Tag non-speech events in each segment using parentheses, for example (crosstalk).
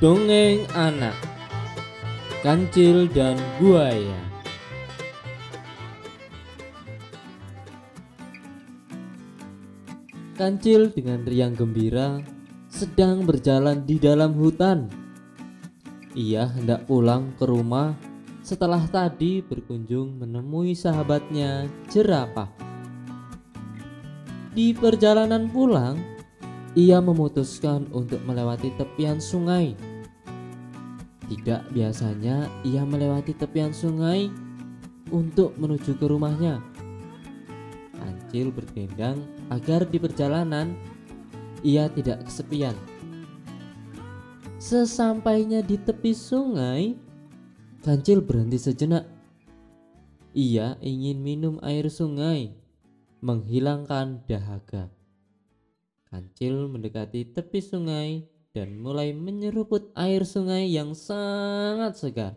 Dongeng anak Kancil dan buaya Kancil dengan riang gembira sedang berjalan di dalam hutan. Ia hendak pulang ke rumah setelah tadi berkunjung menemui sahabatnya jerapah. Di perjalanan pulang, ia memutuskan untuk melewati tepian sungai. Tidak biasanya ia melewati tepian sungai untuk menuju ke rumahnya. Kancil berdendang agar di perjalanan ia tidak kesepian. Sesampainya di tepi sungai, Kancil berhenti sejenak. Ia ingin minum air sungai, menghilangkan dahaga. Kancil mendekati tepi sungai dan mulai menyeruput air sungai yang sangat segar.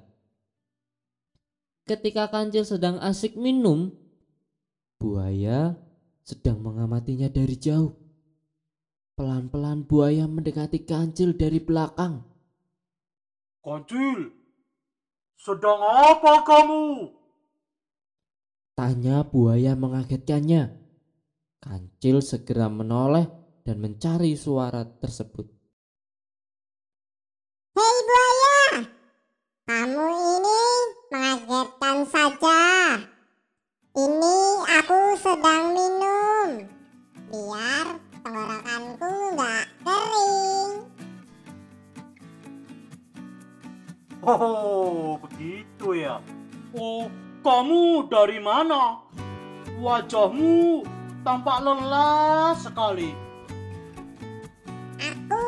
Ketika Kancil sedang asik minum, buaya sedang mengamatinya dari jauh. Pelan-pelan buaya mendekati Kancil dari belakang. Kancil, sedang apa kamu? Tanya buaya mengagetkannya. Kancil segera menoleh dan mencari suara tersebut. Oh, begitu ya. Oh, kamu dari mana? Wajahmu tampak lelah sekali. Aku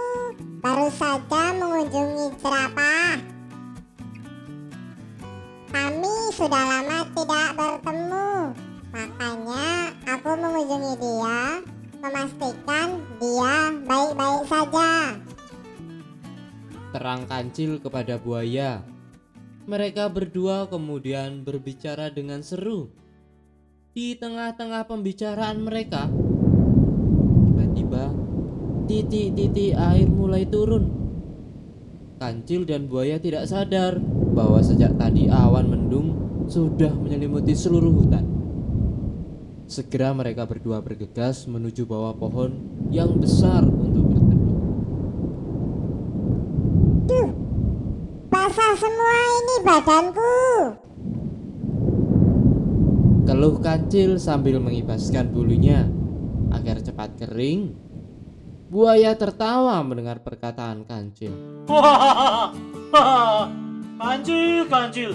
baru saja mengunjungi jerapah. Kami sudah lama tidak Terang Kancil kepada buaya. Mereka berdua kemudian berbicara dengan seru. Di tengah-tengah pembicaraan mereka, tiba-tiba titik-titik air mulai turun. Kancil dan buaya tidak sadar bahwa sejak tadi awan mendung sudah menyelimuti seluruh hutan. Segera mereka berdua bergegas menuju bawah pohon yang besar untuk semua ini badanku. Keluh kancil sambil mengibaskan bulunya agar cepat kering. Buaya tertawa mendengar perkataan kancil. (laughs) kancil, kancil.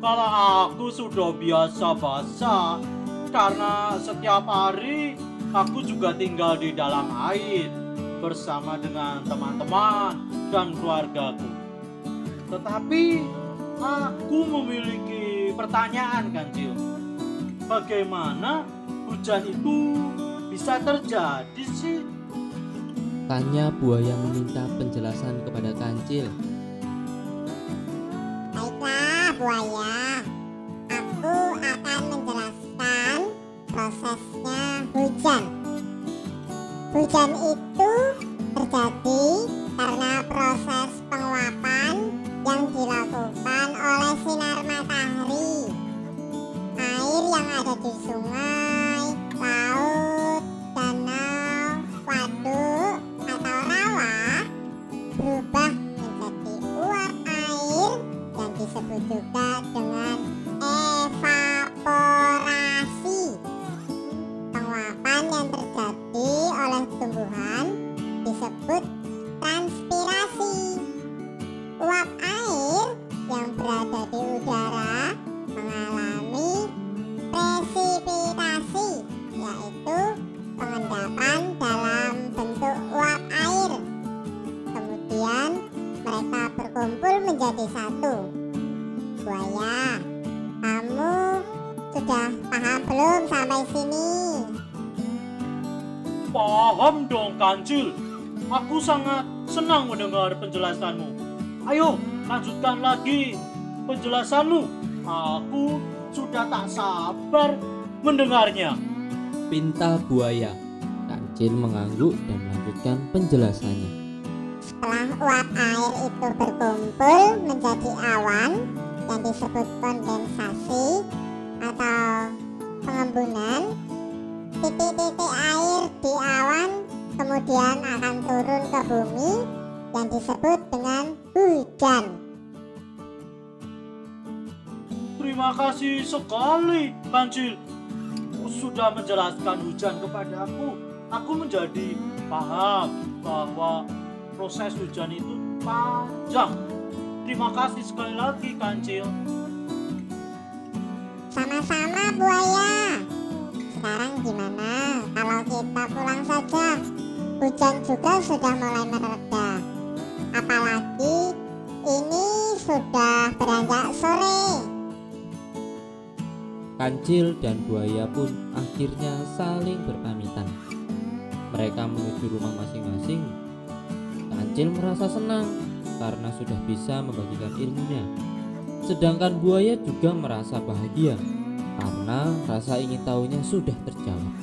Kalau aku sudah biasa basah, karena setiap hari aku juga tinggal di dalam air bersama dengan teman-teman dan keluargaku. Tetapi aku memiliki pertanyaan, kancil. Bagaimana hujan itu bisa terjadi sih? Tanya buaya meminta penjelasan kepada kancil. Baiklah buaya, aku akan menjelaskan prosesnya hujan. Hujan itu berkumpul menjadi satu. Buaya, kamu sudah paham belum sampai sini? Paham dong kancil. Aku sangat senang mendengar penjelasanmu. Ayo lanjutkan lagi penjelasanmu. Aku sudah tak sabar mendengarnya. Pinta buaya. Kancil mengangguk dan melanjutkan penjelasannya. Setelah uap air itu berkumpul menjadi awan yang disebut kondensasi atau pengembunan, titik-titik air di awan kemudian akan turun ke bumi yang disebut dengan hujan. Terima kasih sekali, Kancil. Sudah menjelaskan hujan kepadaku. Aku menjadi paham bahwa proses hujan itu panjang. Terima kasih sekali lagi, Kancil. Sama-sama buaya. Sekarang gimana kalau kita pulang saja? Hujan juga sudah mulai mereda. Apalagi ini sudah beranjak sore. Kancil dan buaya pun akhirnya saling berpamitan. Mereka menuju rumah masing-masing. Kancil merasa senang karena sudah bisa membagikan ilmunya. Sedangkan buaya juga merasa bahagia karena rasa ingin tahunya sudah terjawab.